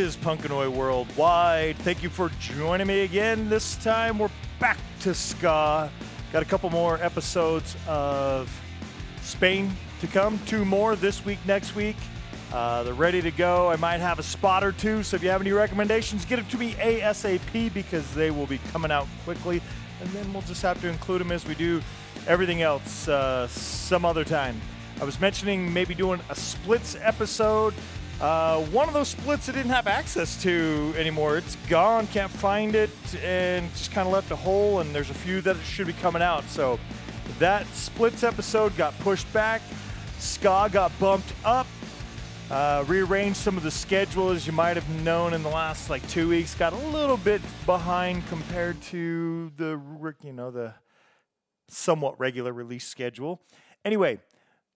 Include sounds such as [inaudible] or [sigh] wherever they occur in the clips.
is Punkanoid Worldwide. Thank you for joining me again. This time we're back to ska. Got a couple more episodes of Spain to come. Two more this week, next week. Uh, they're ready to go. I might have a spot or two, so if you have any recommendations, get them to me ASAP because they will be coming out quickly. And then we'll just have to include them as we do everything else uh, some other time. I was mentioning maybe doing a splits episode. Uh, one of those splits I didn't have access to anymore. It's gone, can't find it, and just kind of left a hole. And there's a few that should be coming out. So that splits episode got pushed back. Ska got bumped up. Uh, rearranged some of the schedule as you might have known in the last like two weeks. Got a little bit behind compared to the you know the somewhat regular release schedule. Anyway,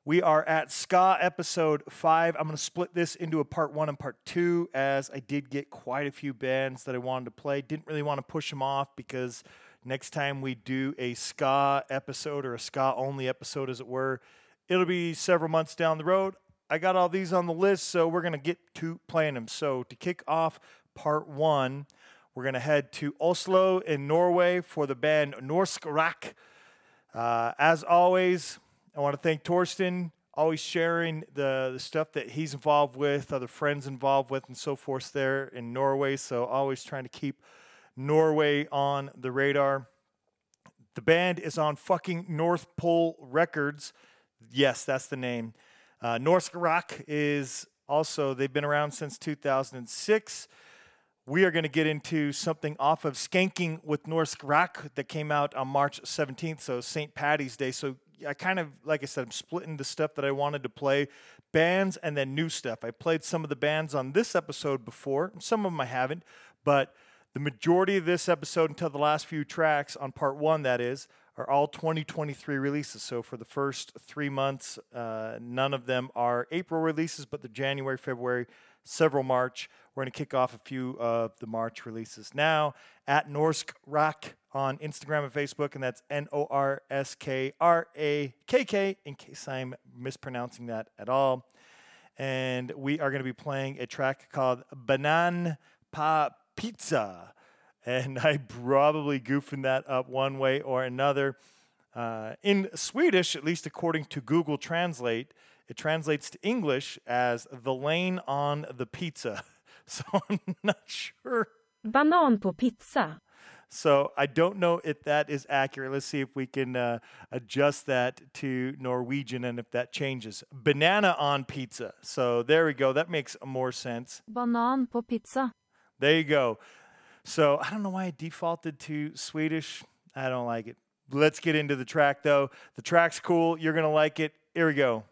we are at Ska episode five. I'm going to split this into a part one and part two as I did get quite a few bands that I wanted to play. Didn't really want to push them off because next time we do a Ska episode or a Ska only episode, as it were, it'll be several months down the road. I got all these on the list, so we're going to get to playing them. So to kick off part one, we're going to head to Oslo in Norway for the band Norsk Rakk. Uh, as always, I want to thank Torsten, always sharing the, the stuff that he's involved with, other friends involved with, and so forth there in Norway. So always trying to keep Norway on the radar. The band is on fucking North Pole Records. Yes, that's the name. Uh, Norsk Rakk is also, they've been around since 2006. We are going to get into something off of Skanking with Norsk Rakk that came out on March 17th, so St. Patty's Day. So I kind of, like I said, I'm splitting the stuff that I wanted to play bands and then new stuff. I played some of the bands on this episode before, some of them I haven't, but the majority of this episode until the last few tracks on part one, that is, are all 2023 releases. So for the first three months, uh, none of them are April releases, but the January, February, several March. We're going to kick off a few of the March releases now at Norsk Rakk on Instagram and Facebook, and that's N O R S K R A K K, in case I'm mispronouncing that at all. And we are going to be playing a track called Banan Pa Pizza and [laughs] I probably goofing that up one way or another. Uh, in Swedish, at least according to Google Translate, it translates to English as the lane on the pizza. [laughs] So [laughs] I'm not sure. Banan på pizza. So I don't know if that is accurate. Let's see if we can uh, adjust that to Norwegian and if that changes. Banana on pizza. So there we go. That makes more sense. Banan på pizza. There you go. So I don't know why I defaulted to Swedish. I don't like it. Let's get into the track though. The track's cool. You're going to like it. Here we go.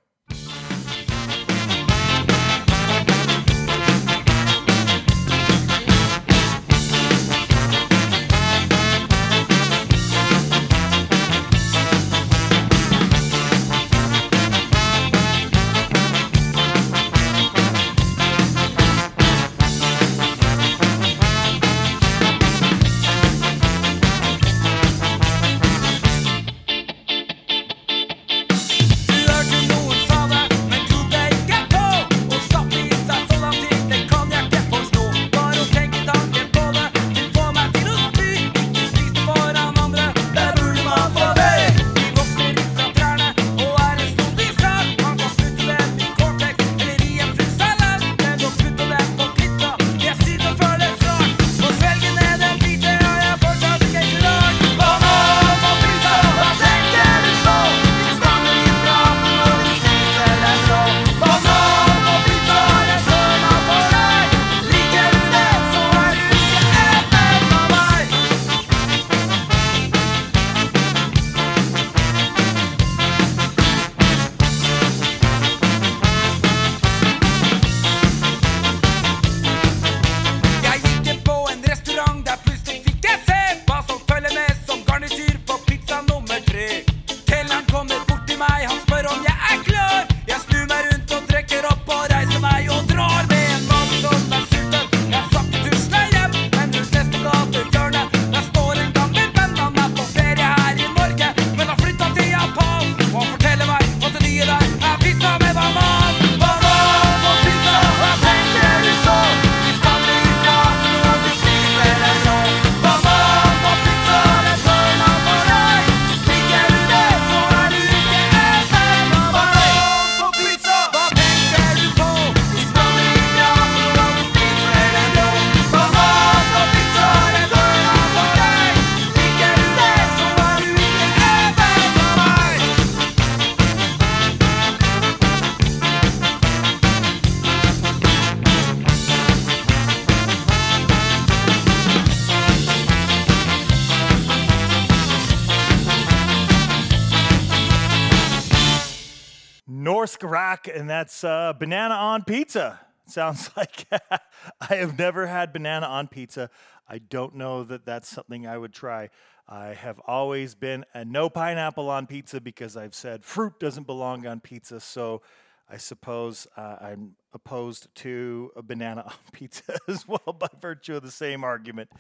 Rock, and that's uh, banana on pizza. Sounds [laughs] like I have never had banana on pizza. I don't know that that's something I would try. I have always been a no pineapple on pizza because I've said fruit doesn't belong on pizza. So I suppose uh, I'm opposed to a banana [laughs] on pizza [laughs] as well by virtue of the same argument.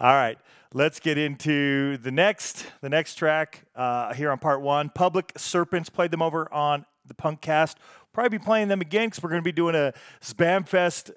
All right, let's get into the next the next track uh, here on part one. Public Serpents played them over on the Punkcast. Probably be playing them again because we're going to be doing a Spamfest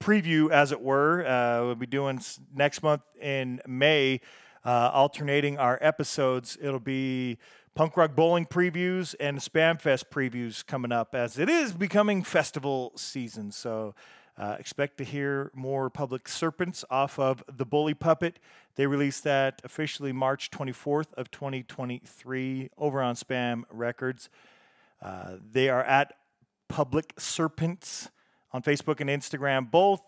preview, as it were. Uh, we'll be doing next month in May, uh, alternating our episodes. It'll be punk rock bowling previews and Spamfest previews coming up as it is becoming festival season. So uh, expect to hear more Public Serpents off of the Bully Pulpit. They released that officially March 24th of 2023 over on Spam Records. Uh, they are at Public Serpents on Facebook and Instagram, both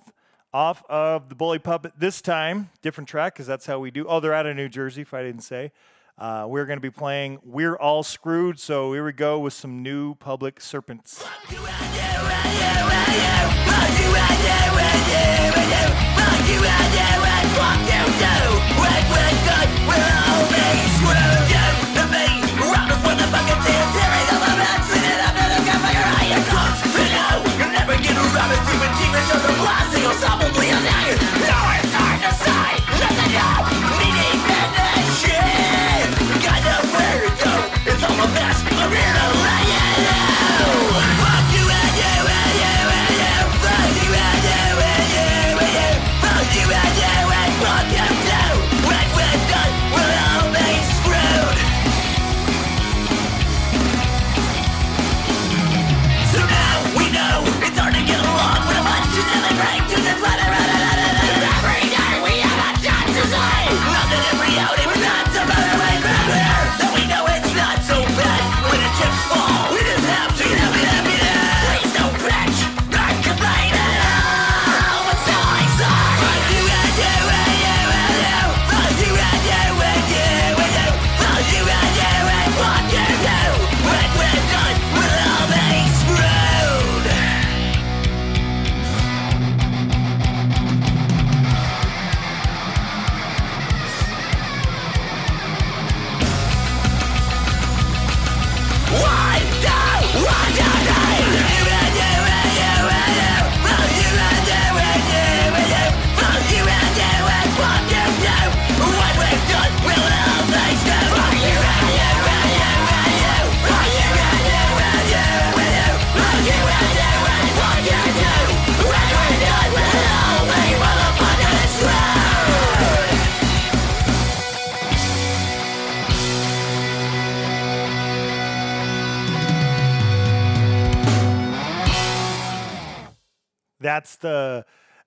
off of the Bully Pulpit. This time, different track because that's how we do. Oh, they're out of New Jersey, if I didn't say. Uh, we're going to be playing We're All Screwed. So here we go with some new Public Serpents.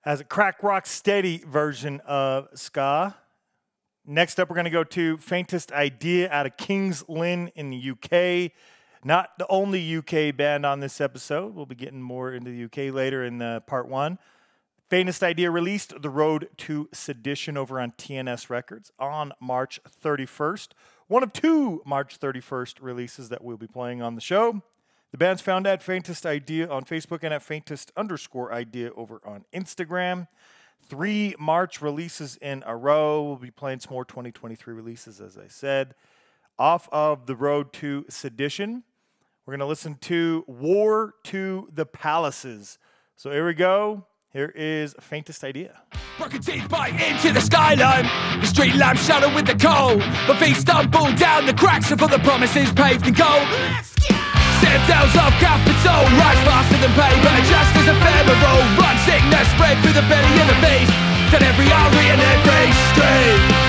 As a crack rock steady version of ska. Next up, we're going to go to Faintest Idea out of Kings Lynn in the UK. Not the only UK band on this episode. We'll be getting more into the UK later in uh, part one. Faintest Idea released The Road to Sedition over on TNS Records on March 31st. One of two March 31st releases that we'll be playing on the show. The band's found at Faintest Idea on Facebook and at Faintest underscore Idea over on Instagram. Three March releases in a row. We'll be playing some more 2023 releases, as I said. Off of The Road to Sedition, we're going to listen to War to the Palaces. So here we go. Here is Faintest Idea. Broken teeth bite into the skyline. The street lamps shadow with the cold. My feet stumble down the cracks of the promises paved in gold. Citadels of capital rise faster than paper. Just as ephemeral, run sickness spread through the belly of the beast. Down every artery and every street.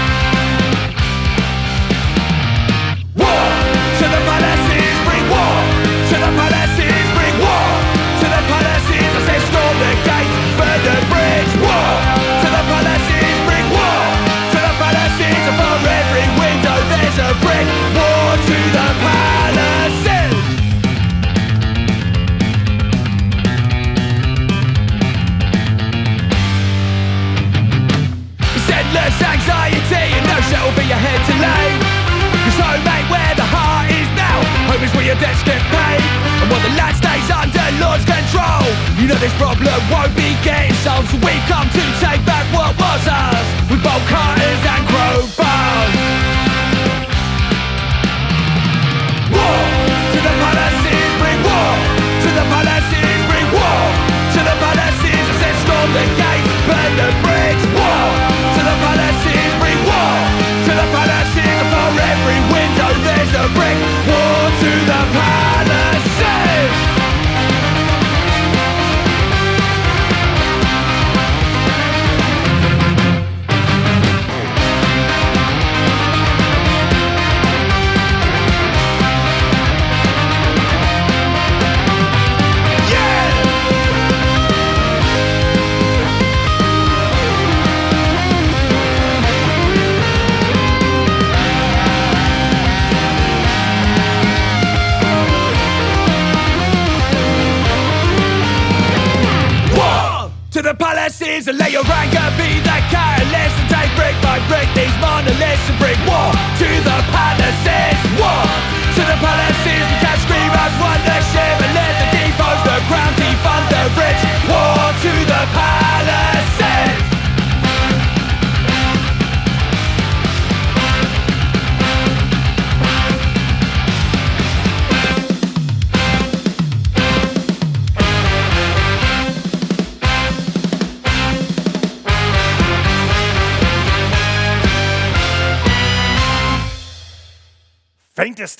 Anxiety and no your head to lay. Cause oh, home ain't where the heart is now. Home is where your debts get paid And while the land stays under law's control You know this problem won't be getting solved So we've come to take back what was ours With bolt cutters and crowbars War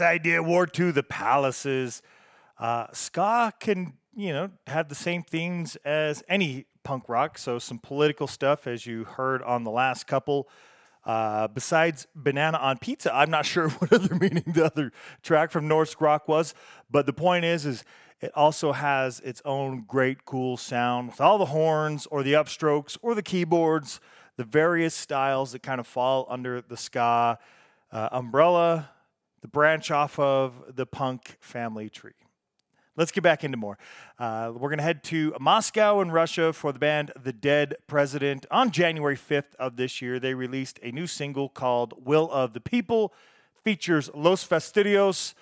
idea war to the palaces. Uh, ska can you know have the same themes as any punk rock so some political stuff as you heard on the last couple. Uh, besides banana on pizza i'm not [laughs] sure what other meaning the other track from norse rock was but the point is is it also has its own great cool sound with all the horns or the upstrokes or the keyboards the various styles that kind of fall under the ska uh, umbrella the branch off of the punk family tree. Let's get back into more. Uh, we're going to head to Moscow in Russia for the band The Dead President. On January 5th of this year, they released a new single called Will of the People. Features Los Fastidios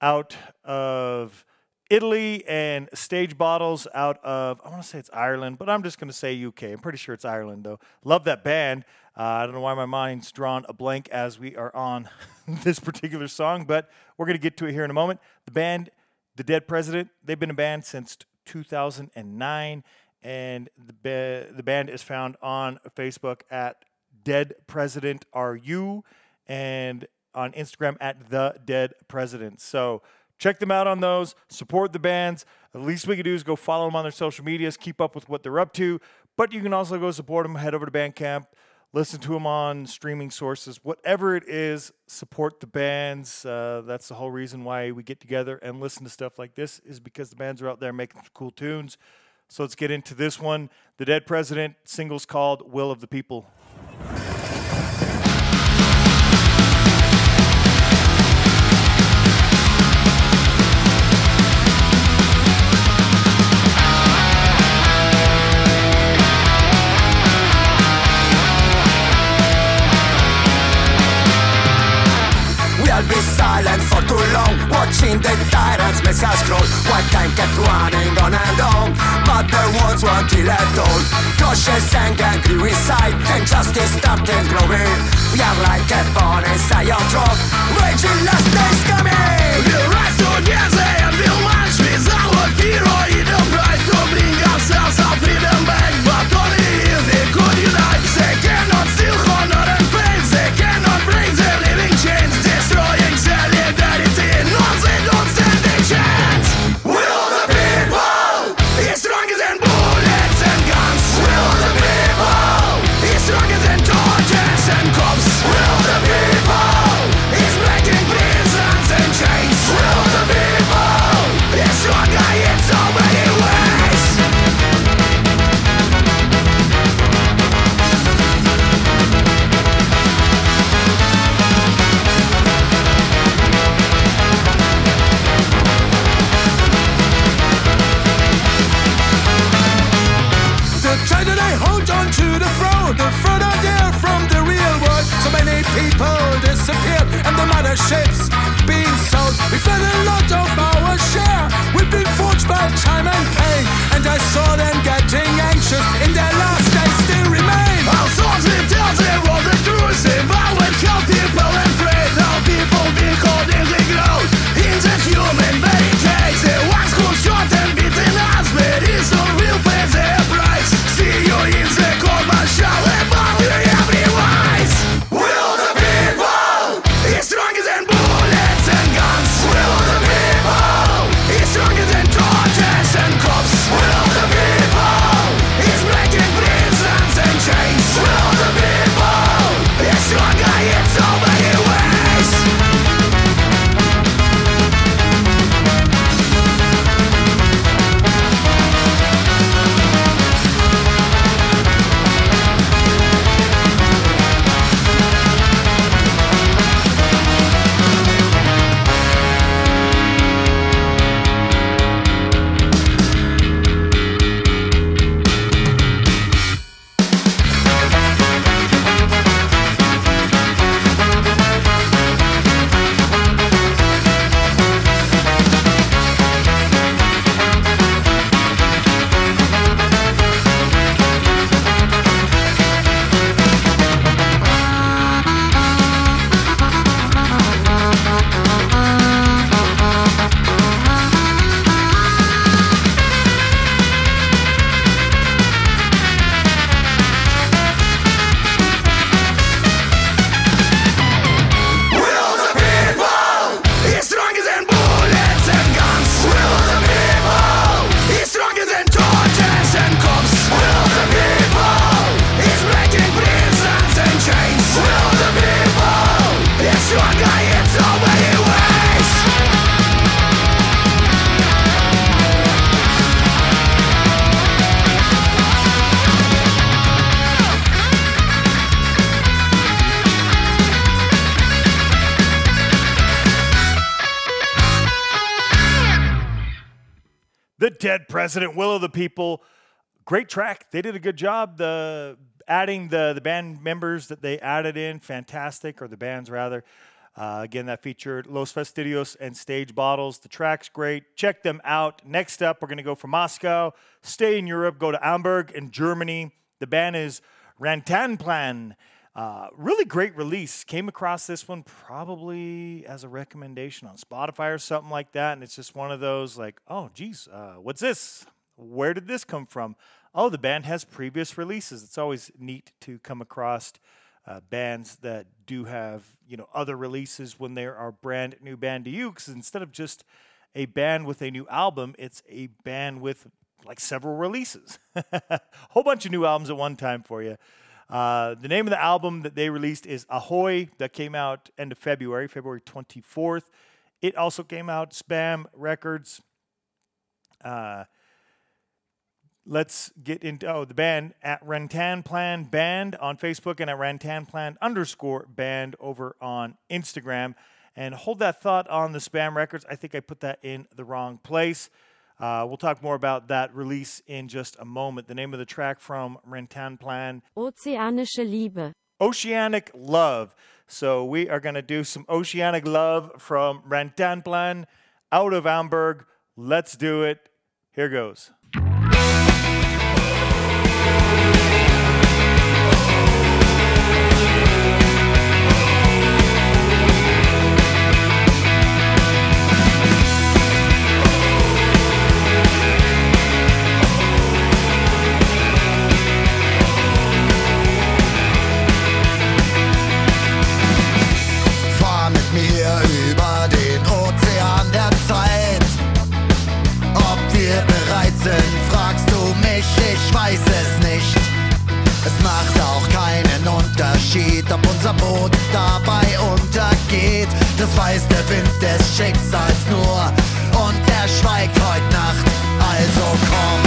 out of Italy and Stage Bottles out of, I want to say it's Ireland, but I'm just going to say UK. I'm pretty sure it's Ireland, though. Love that band. Uh, I don't know why my mind's drawn a blank as we are on [laughs] this particular song, but we're going to get to it here in a moment. The band, The Dead President, they've been a band since 2009, and the, ba- the band is found on Facebook at Dead President Are You and on Instagram at The Dead President. So check them out on those, support the bands. The least we can do is go follow them on their social medias, keep up with what they're up to. But you can also go support them, head over to Bandcamp, listen to them on streaming sources, whatever it is, support the bands. Uh, that's the whole reason why we get together and listen to stuff like this, is because the bands are out there making cool tunes. So let's get into this one. The Dead President singles called Will of the People. Too long. Watching the tyrants make us crawl While time kept running on and on? But the words weren't ill at all Cautious and angry inside And justice started growing. We are like a born inside your drop Raging last days coming President, Will of the People. Great track. They did a good job. The adding the the band members that they added in, fantastic, or the bands rather. Uh, again, that featured Los Fastidios and Stage Bottles. The track's great. Check them out. Next up, we're going to go from Moscow, stay in Europe, go to Hamburg in Germany. The band is Rantanplan. Uh, really great release. Came across this one probably as a recommendation on Spotify or something like that. And it's just one of those like, oh, geez, uh, what's this? Where did this come from? Oh, the band has previous releases. It's always neat to come across uh, bands that do have you know other releases when they are brand new band to you. Because instead of just a band with a new album, it's a band with like several releases, a [laughs] whole bunch of new albums at one time for you. Uh, the name of the album that they released is Ahoy, that came out end of February, February 24th. It also came out Spam Records. Uh, let's get into oh the band at Rantanplan Band on Facebook and at Rantanplan underscore band over on Instagram. And hold that thought on the Spam Records. I think I put that in the wrong place. Uh, we'll talk more about that release in just a moment. The name of the track from Rantanplan Ozeanische Liebe. Oceanic Love. So we are going to do some Oceanic Love from Rantanplan out of Hamburg. Let's do it. Here goes. Weiß der Wind des Schicksals nur und er schweigt heute Nacht. Also komm,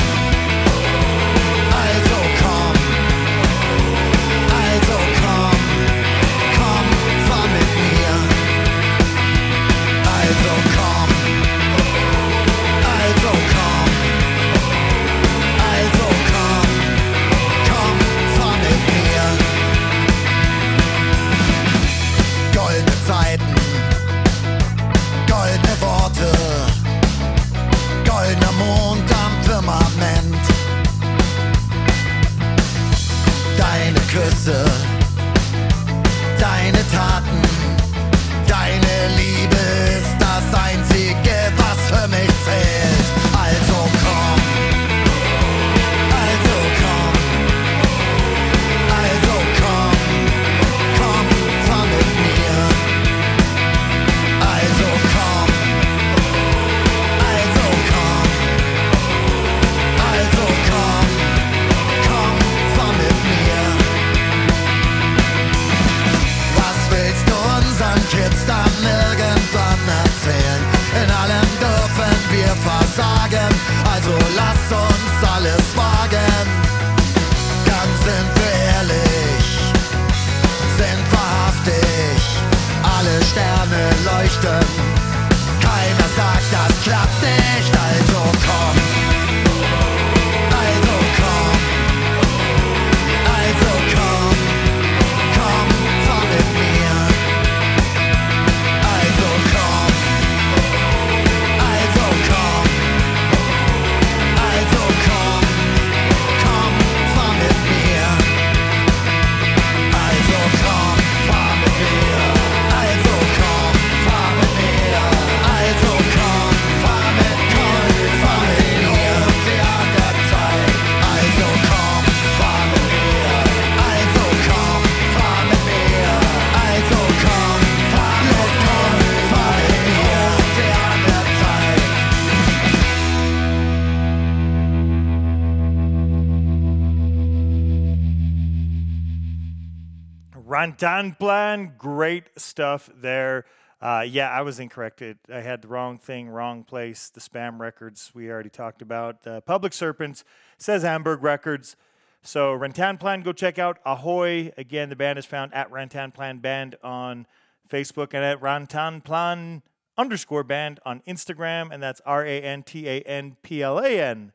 Rantanplan, great stuff there. Uh, yeah, I was incorrect. It, I had the wrong thing, wrong place. The spam records we already talked about. Uh, Public Serpents says Hamburg Records. So Rantanplan, go check out Ahoy. Again, the band is found at Rantanplan Band on Facebook and at Rantanplan underscore band on Instagram, and that's R A N T A N P L A N.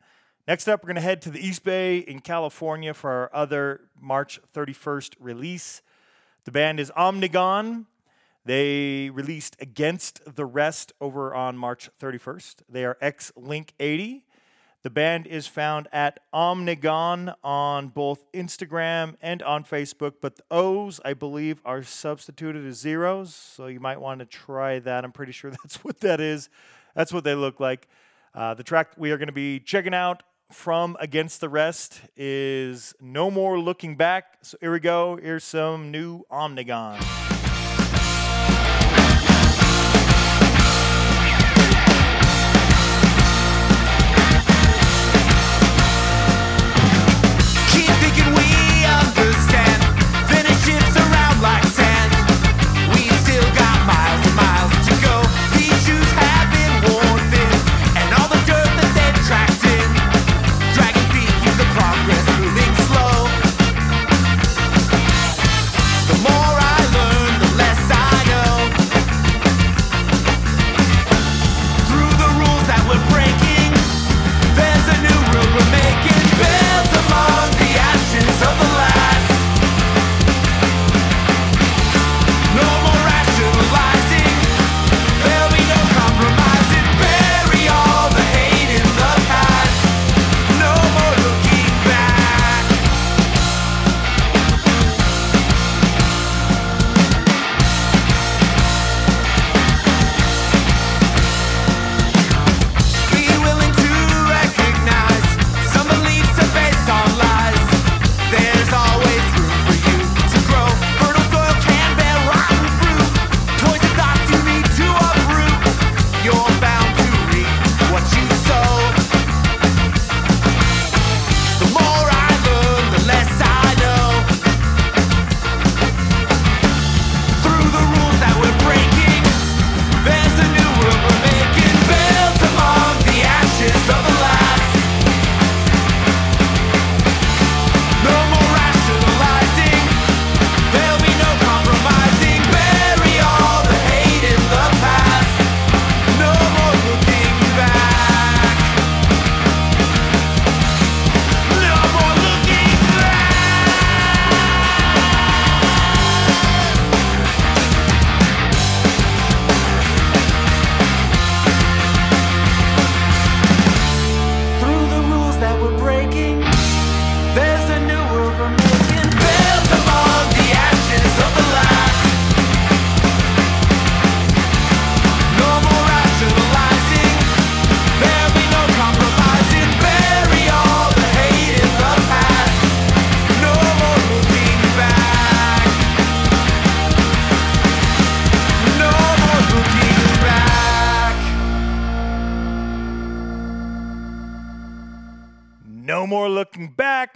Next up, we're going to head to the East Bay in California for our other March 31st release. The band is Omnigone. They released Against the Rest over on March 31st. They are X Link 80. The band is found at Omnigone on both Instagram and on Facebook, but the O's, I believe, are substituted as zeros, so you might want to try that. I'm pretty sure [laughs] that's what that is. That's what they look like. Uh, the track we are going to be checking out from Against the Rest is No More Looking Back. So here we go. Here's some new Omnigone.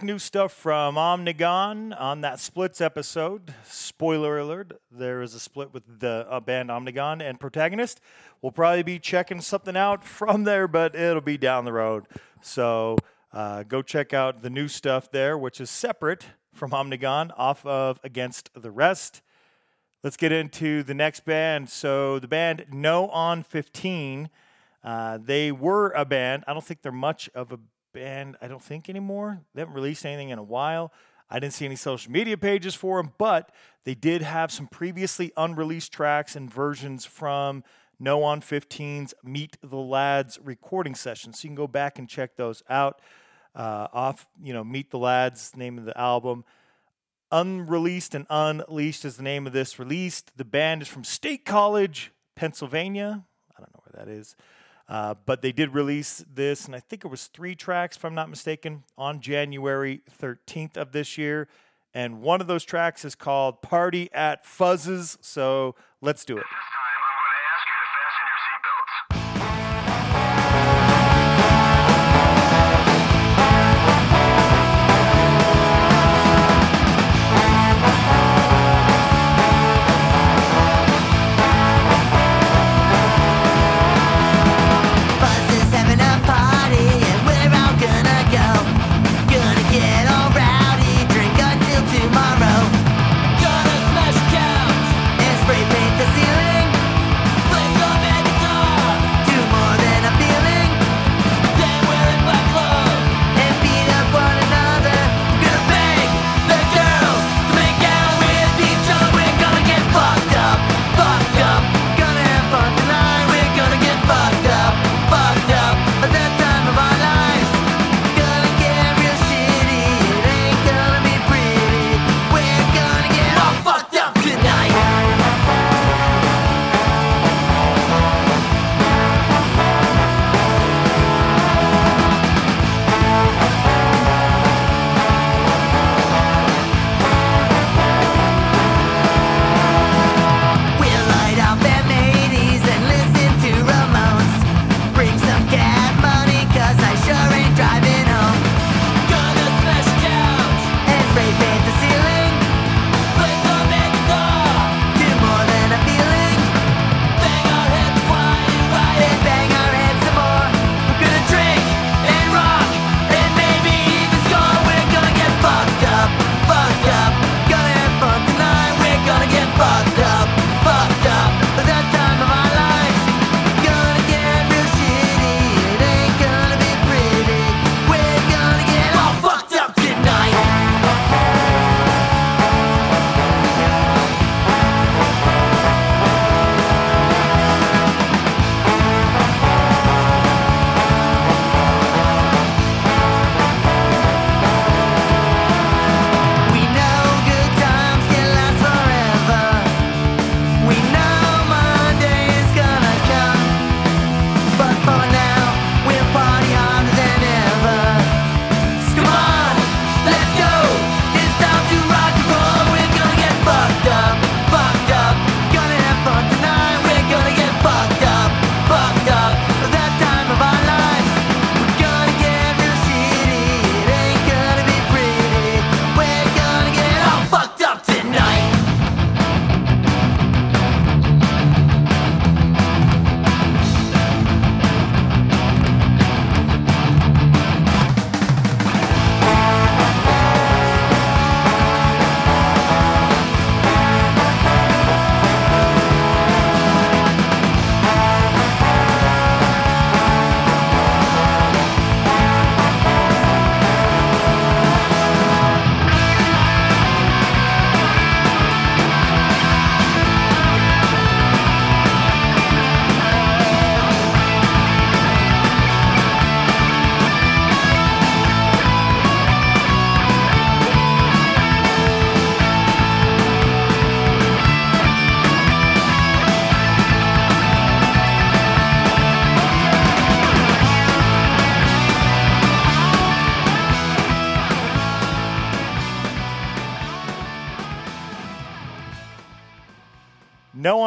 New stuff from Omnigone on that splits episode. Spoiler alert: there is a split with the uh, band Omnigone and Protagonist. We'll probably be checking something out [laughs] from there, but it'll be down the road. So uh, go check out the new stuff there, which is separate from Omnigone, off of Against the Rest. Let's get into the next band. So the band No on 15. Uh, they were a band. I don't think they're much of a band. I don't think anymore. They haven't released anything in a while. I didn't see any social media pages for them, but they did have some previously unreleased tracks and versions from No on 15's Meet the Lads recording session. So you can go back and check those out. Uh, off, you know, Meet the Lads, name of the album. Unreleased and Unleashed is the name of this released. The band is from State College, Pennsylvania. I don't know where that is. Uh, but they did release this, and I think it was three tracks, if I'm not mistaken, on January 13th of this year. And one of those tracks is called Party at Fuzzes. So let's do it.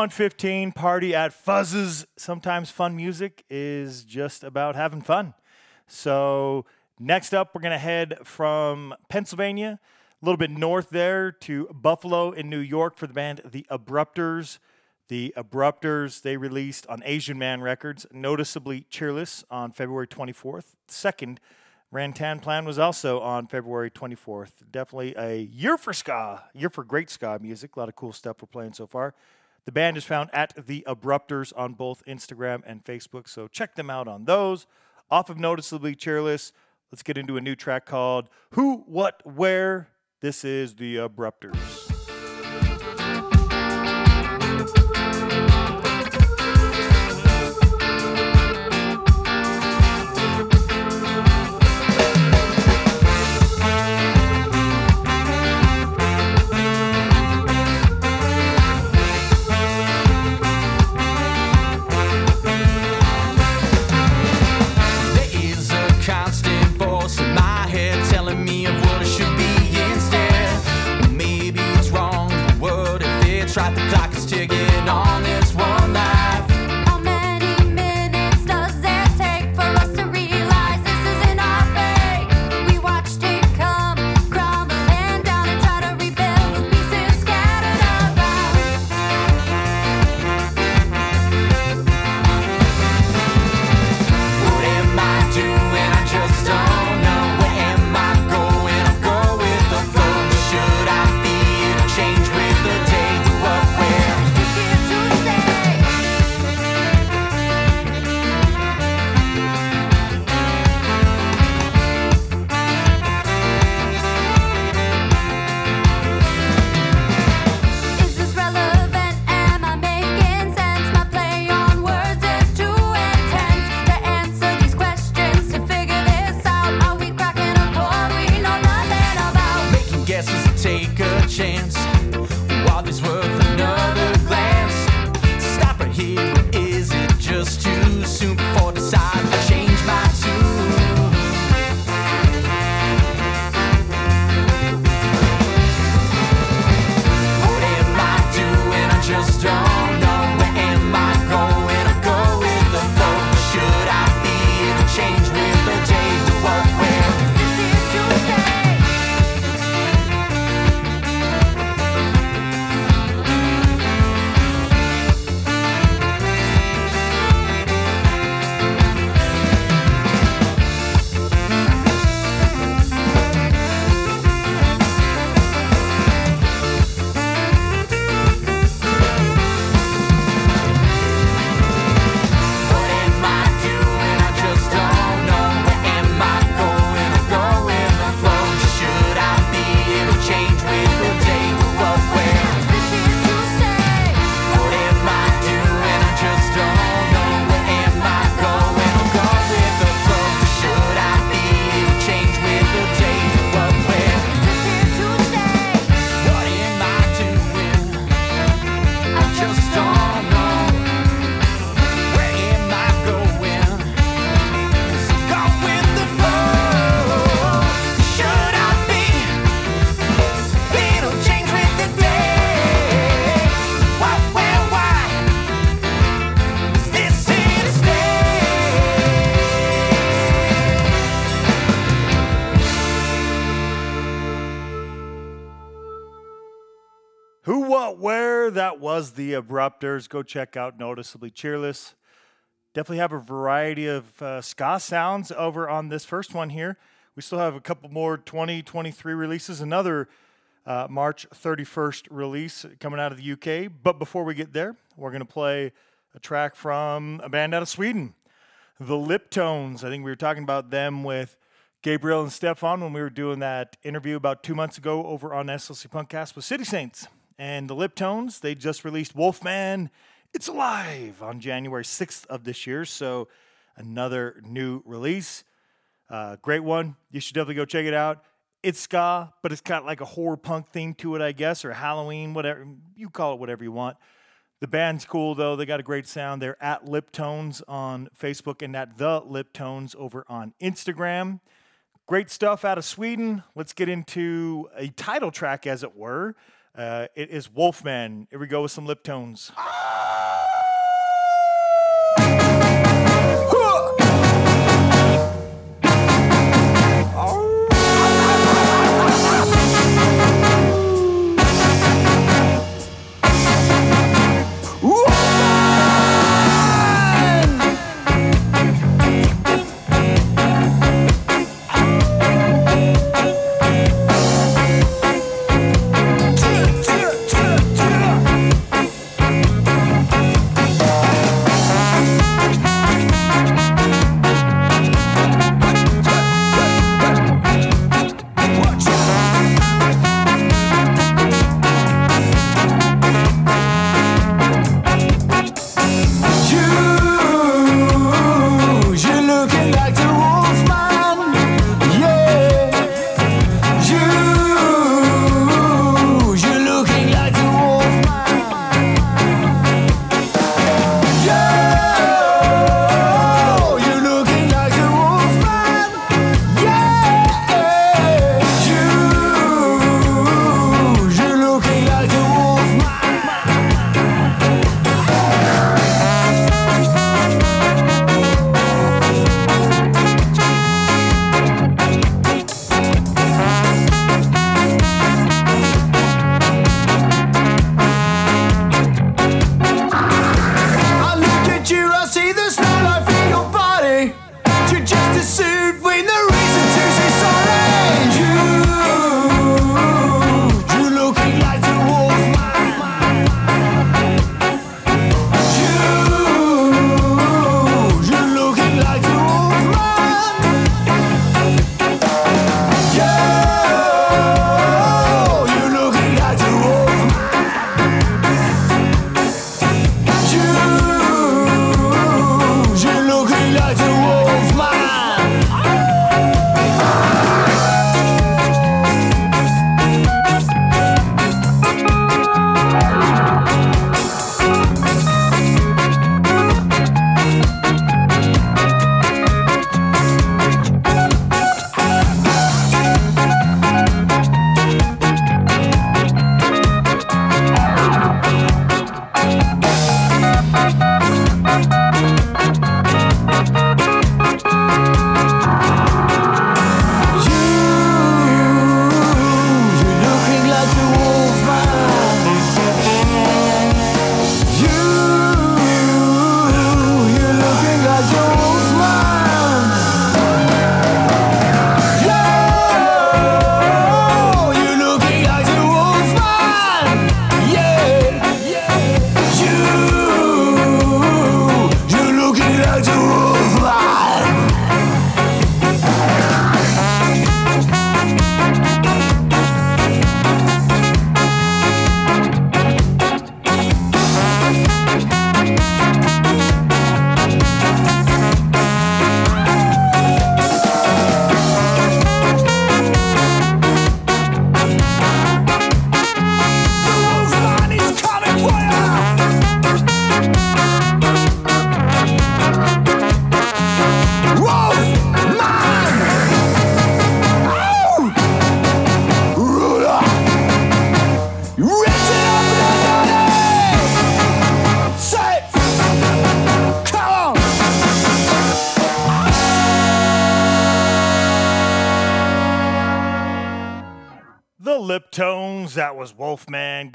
115 party at Fuzz's. Sometimes fun music is just about having fun. So, next up, we're going to head from Pennsylvania, a little bit north there, to Buffalo in New York for the band The Abrupters. The Abrupters, they released on Asian Man Records, Noticeably Cheerless on February 24th. Second, Rantan Plan was also on February 24th. Definitely a year for ska, year for great ska music. A lot of cool stuff we're playing so far. The band is found at The Abrupters on both Instagram and Facebook, so check them out on those. Off of Noticeably Cheerless, let's get into a new track called Who, What, Where. This is The Abrupters. Abrupters. Go check out Noticeably Cheerless. Definitely have a variety of uh, ska sounds over on this first one here. We still have a couple more 2023 releases, another uh, March 31st release coming out of the UK. But before we get there, we're going to play a track from a band out of Sweden, the Liptones. I think we were talking about them with Gabriel and Stefan when we were doing that interview about two months ago over on SLC Punkcast with City Saints. And the Liptones, they just released Wolfman It's Alive on January 6th of this year. So another new release. Uh, great one. You should definitely go check it out. It's ska, but it's got like a horror punk theme to it, I guess, or Halloween, whatever. You call it whatever you want. The band's cool though. They got a great sound. They're at Liptones on Facebook and at the Liptones over on Instagram. Great stuff out of Sweden. Let's get into a title track, as it were. Uh, it is Wolfman. Here we go with some Liptones. You,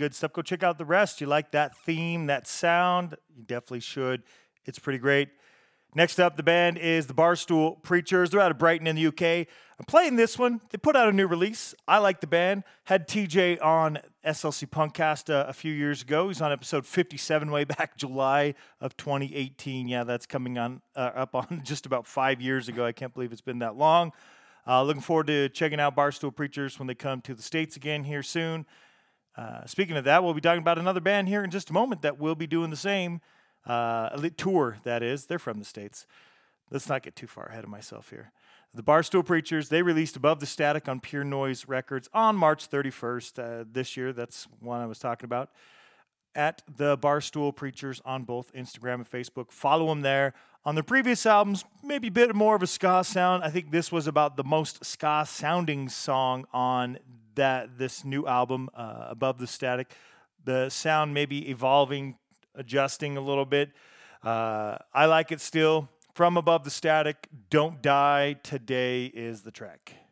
Good stuff. Go check out the rest. You like that theme, that sound? You definitely should. It's pretty great. Next up, the band is the Barstool Preachers. They're out of Brighton in the UK. I'm playing this one. They put out a new release. I like the band. Had TJ on SLC Punkcast uh, a few years ago. He's on episode 57 way back [laughs] July of 2018. Yeah, that's coming on uh, up on [laughs] just about five years ago. I can't believe it's been that long. Uh, looking forward to checking out Barstool Preachers when they come to the States again here soon. Uh, speaking of that, we'll be talking about another band here in just a moment that will be doing the same uh, tour, that is. They're from the States. Let's not get too far ahead of myself here. The Barstool Preachers, they released Above the Static on Pure Noise Records on March 31st uh, this year. That's one I was talking about. At the Barstool Preachers on both Instagram and Facebook. Follow them there. On their previous albums, maybe a bit more of a ska sound. I think this was about the most ska sounding song on that this new album, uh, Above the Static. The sound may be evolving, adjusting a little bit. Uh, I like it still. From Above the Static, Don't Die Today is the track.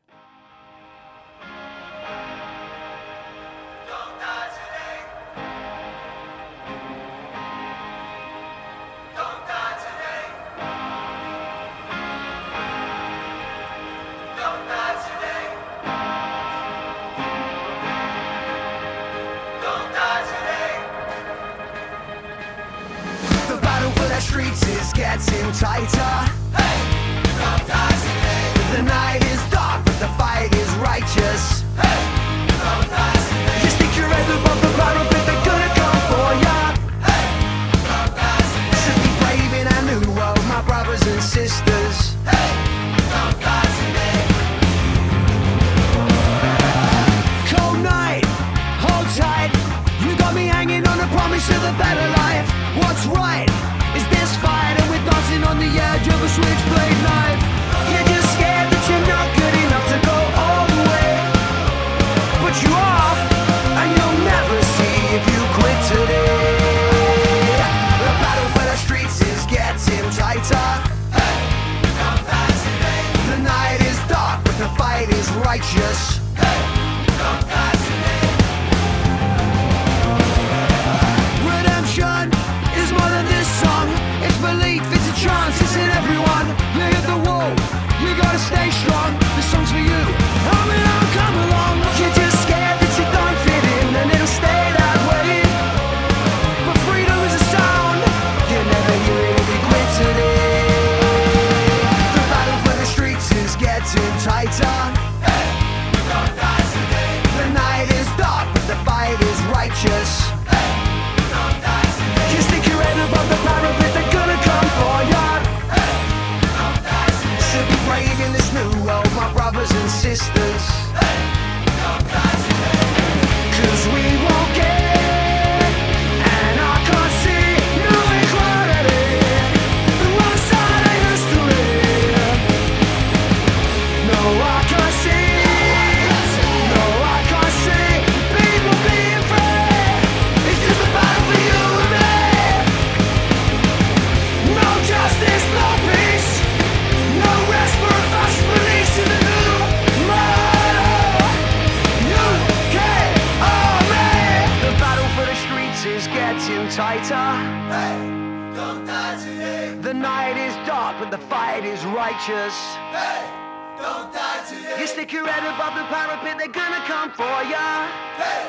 Tighter. Belief, it's chance, it's in everyone. Look at the wall, you gotta stay strong. Righteous. Hey. Don't die today. You stick your head above the parapet, they're gonna come for ya. Hey,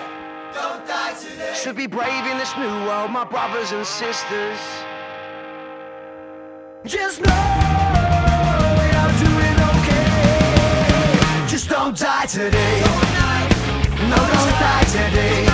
don't die today. Should be brave in this new world, my brothers and sisters. Just know we are doing okay. Just don't die today. No, don't die today.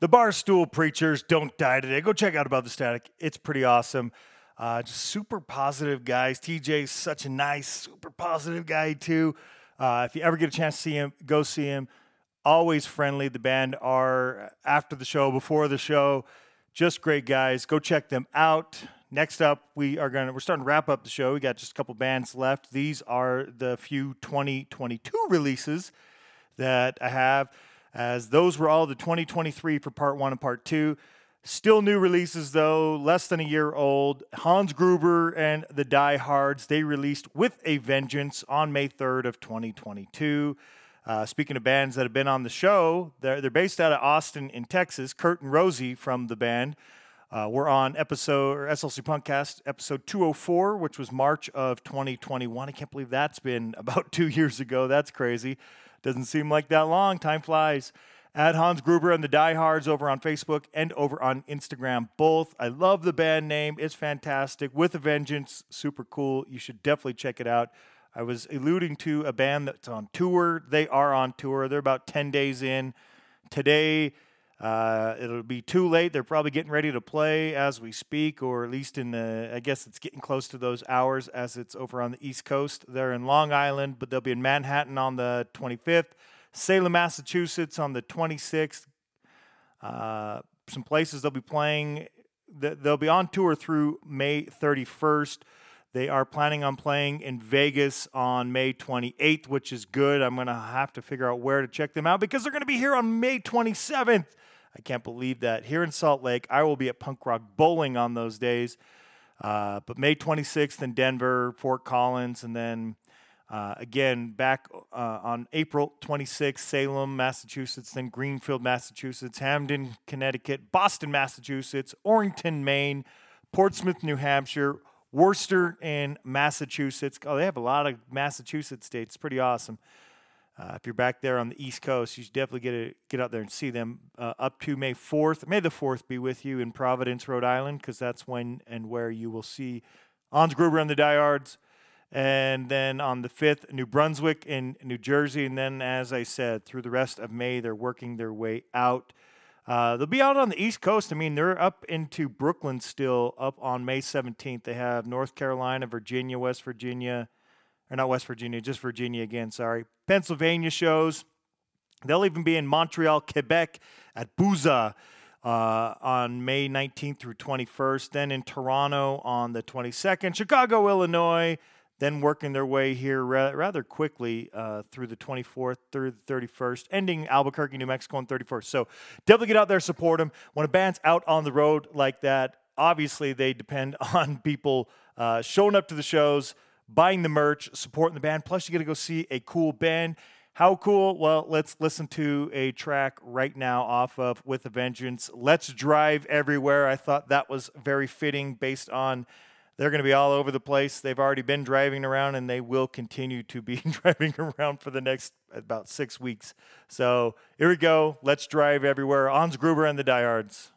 The Barstool Preachers don't die today. Go check out Above the Static. It's pretty awesome. Uh, just super positive guys. TJ's such a nice, super positive guy too. Uh, if you ever get a chance to see him, go see him. Always friendly. The band are after the show, before the show. Just great guys. Go check them out. Next up, we are gonna we're starting to wrap up the show. We got just a couple bands left. These are the few 2022 releases that I have, as those were all the 2023 for part one and part two. Still new releases though, less than a year old. Hans Gruber and the Die Hards, they released With a Vengeance on May 3rd of 2022. Uh, speaking of bands that have been on the show, they're, they're based out of Austin in Texas. Kurt and Rosie from the band uh, were on episode or SLC Punkcast episode 204, which was March of 2021. I can't believe that's been [laughs] about two years ago. That's crazy. Doesn't seem like that long. Time flies. At Hans Gruber and the Diehards over on Facebook and over on Instagram, both. I love the band name. It's fantastic. With a Vengeance, super cool. You should definitely check it out. I was alluding to a band that's on tour. They are on tour. They're about 10 days in. Today, Uh, it'll be too late. They're probably getting ready to play as we speak, or at least in the. I guess it's getting close to those hours as it's over on the East Coast. They're in Long Island, but they'll be in Manhattan on the 25th, Salem, Massachusetts on the 26th. Uh, some places they'll be playing. They'll be on tour through May 31st. They are planning on playing in Vegas on May 28th, which is good. I'm going to have to figure out where to check them out because they're going to be here on May 27th. I can't believe that. Here in Salt Lake, I will be at Punk Rock Bowling on those days. Uh, but May 26th in Denver, Fort Collins, and then uh, again back uh, on April 26th, Salem, Massachusetts, then Greenfield, Massachusetts, Hamden, Connecticut, Boston, Massachusetts, Orrington, Maine, Portsmouth, New Hampshire, Worcester, in Massachusetts. Oh, they have a lot of Massachusetts states. Pretty awesome. Uh, if you're back there on the East Coast, you should definitely get a, get out there and see them uh, up to May 4th. May the 4th be with you in Providence, Rhode Island, because that's when and where you will see Hans Gruber and the Diehards. And then on the 5th, New Brunswick in New Jersey. And then, as I said, through the rest of May, they're working their way out. Uh, they'll be out on the East Coast. I mean, they're up into Brooklyn still, up on May 17th. They have North Carolina, Virginia, West Virginia, or not West Virginia, just Virginia again, sorry. Pennsylvania shows. They'll even be in Montreal, Quebec at Booza uh, on May 19th through 21st. Then in Toronto on the 22nd, Chicago, Illinois. Then working their way here ra- rather quickly uh, through the 24th through the 31st, ending Albuquerque, New Mexico on 31st. So definitely get out there, support them. When a band's out on the road like that, obviously they depend [laughs] on people uh, showing up to the shows, buying the merch, supporting the band. Plus, you get to go see a cool band. How cool? Well, let's listen to a track right now off of With a Vengeance. Let's Drive Everywhere. I thought that was very fitting based on they're going to be all over the place. They've already been driving around and they will continue to be [laughs] driving around for the next about six weeks. So here we go. Let's drive everywhere. Hans Gruber and the Diehards.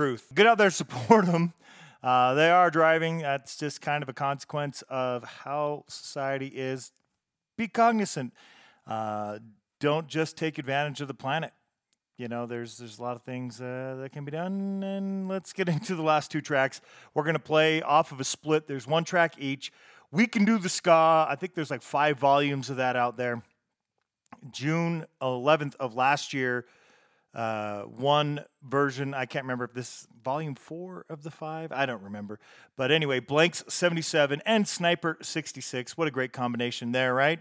Truth? Get out there, [laughs] support them. Uh, they are driving. That's just kind of a consequence of how society is. Be cognizant. Uh, don't just take advantage of the planet. You know, there's there's a lot of things uh, that can be done. And let's get [laughs] into the last two tracks. We're gonna play off of a split. There's one track each. We can do the ska. I think there's like five volumes of that out there. June 11th of last year, uh, one version. I can't remember if this volume four of the five. I don't remember. But anyway, Blanks 77 and Sniper 66. What a great combination there, right?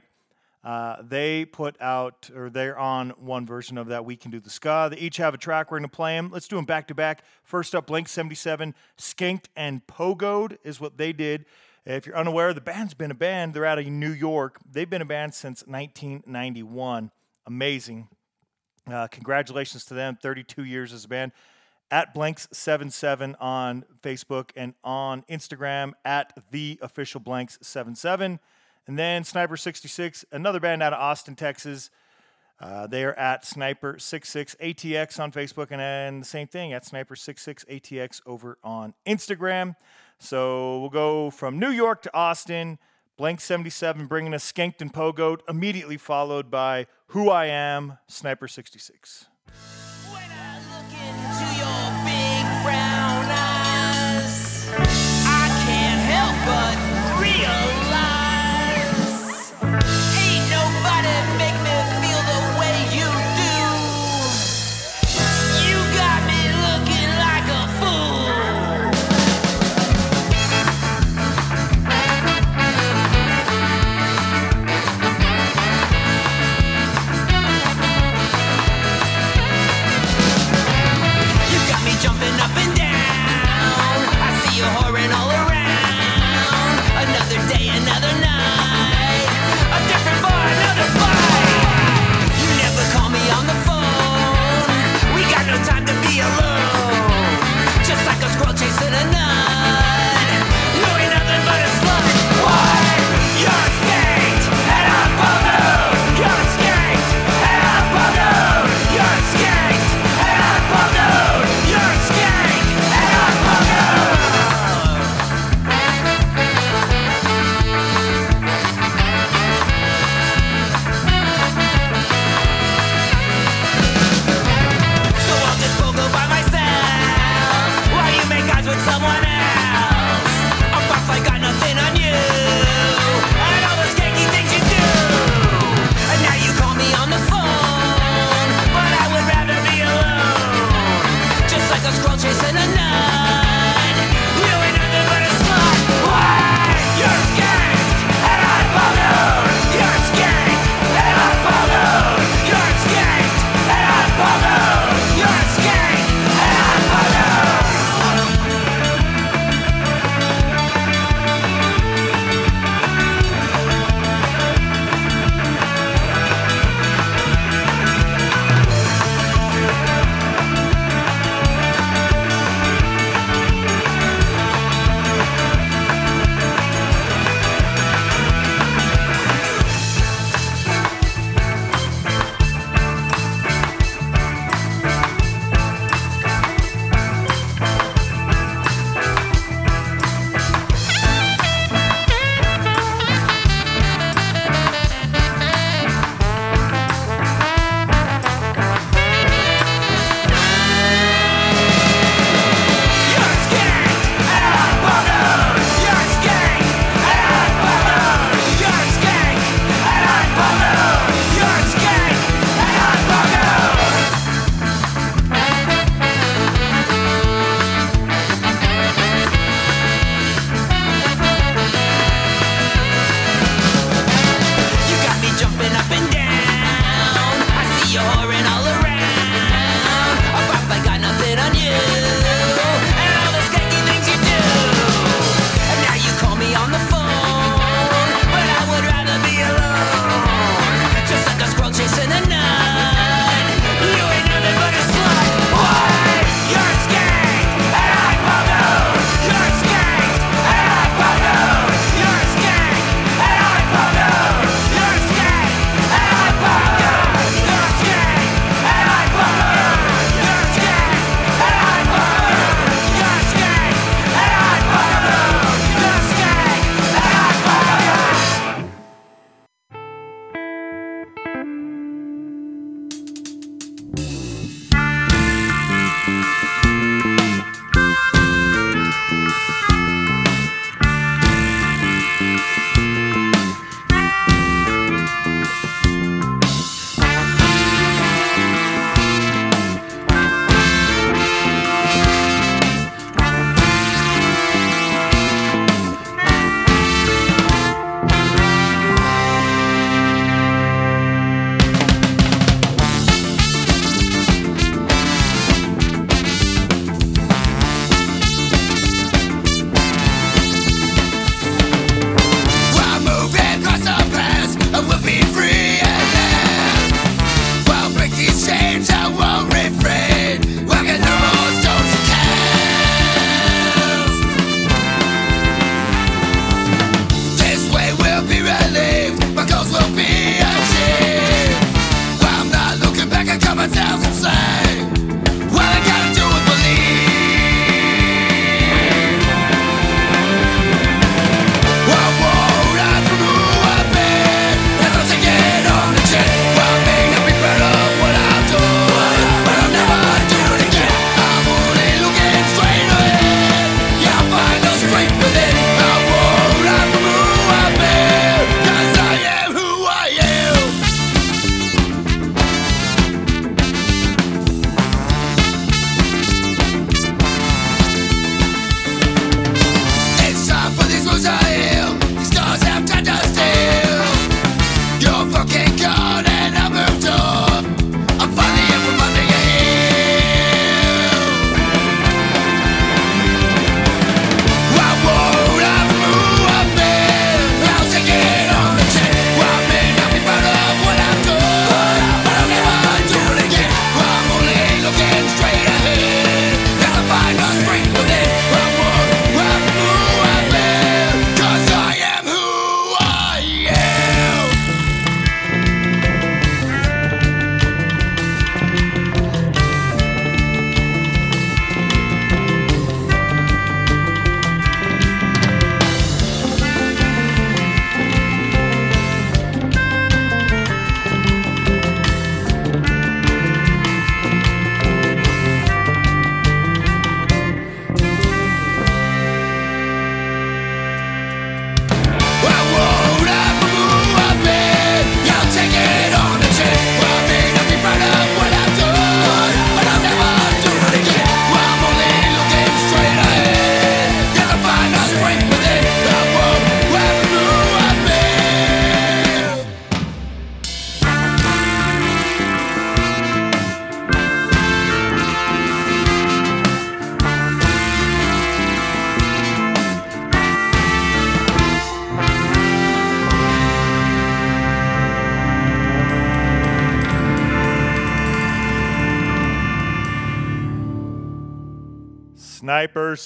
Uh, they put out, or they're on one version of that. We can do the ska. They each have a track. We're going to play them. Let's do them back to back. First up, Blank 77, Skanked and Pogoed is what they did. If you're unaware, the band's been a band. They're out of New York. They've been a band since 1991. Amazing. Uh, congratulations to them. 32 years as a band. At Blanks77 on Facebook and on Instagram at the official Blanks77. And then Sniper66, another band out of Austin, Texas. Uh, they are at Sniper66ATX on Facebook and then the same thing at Sniper66ATX over on Instagram. So we'll go from New York to Austin. Blank 77 bringing us Skanked and Pogoed, immediately followed by Who I Am, Sniper 66.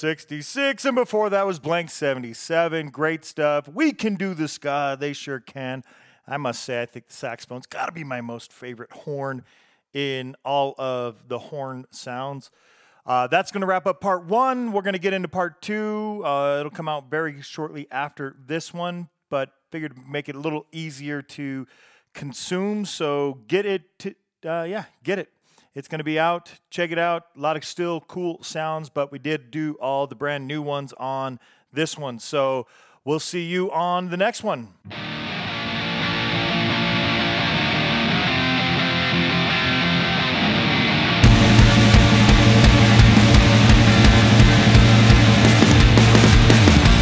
66. And before that was Blank 77. Great stuff. We can do the ska. They sure can. I must say, I think the saxophone's got to be my most favorite horn in all of the horn sounds. Uh, that's going to wrap up part one. We're going to get into part two. Uh, it'll come out very shortly after this one, but figured make it a little easier to consume. So get it, to, uh, yeah, get it. It's going to be out. Check it out. A lot of still cool sounds, but we did do all the brand new ones on this one. So we'll see you on the next one.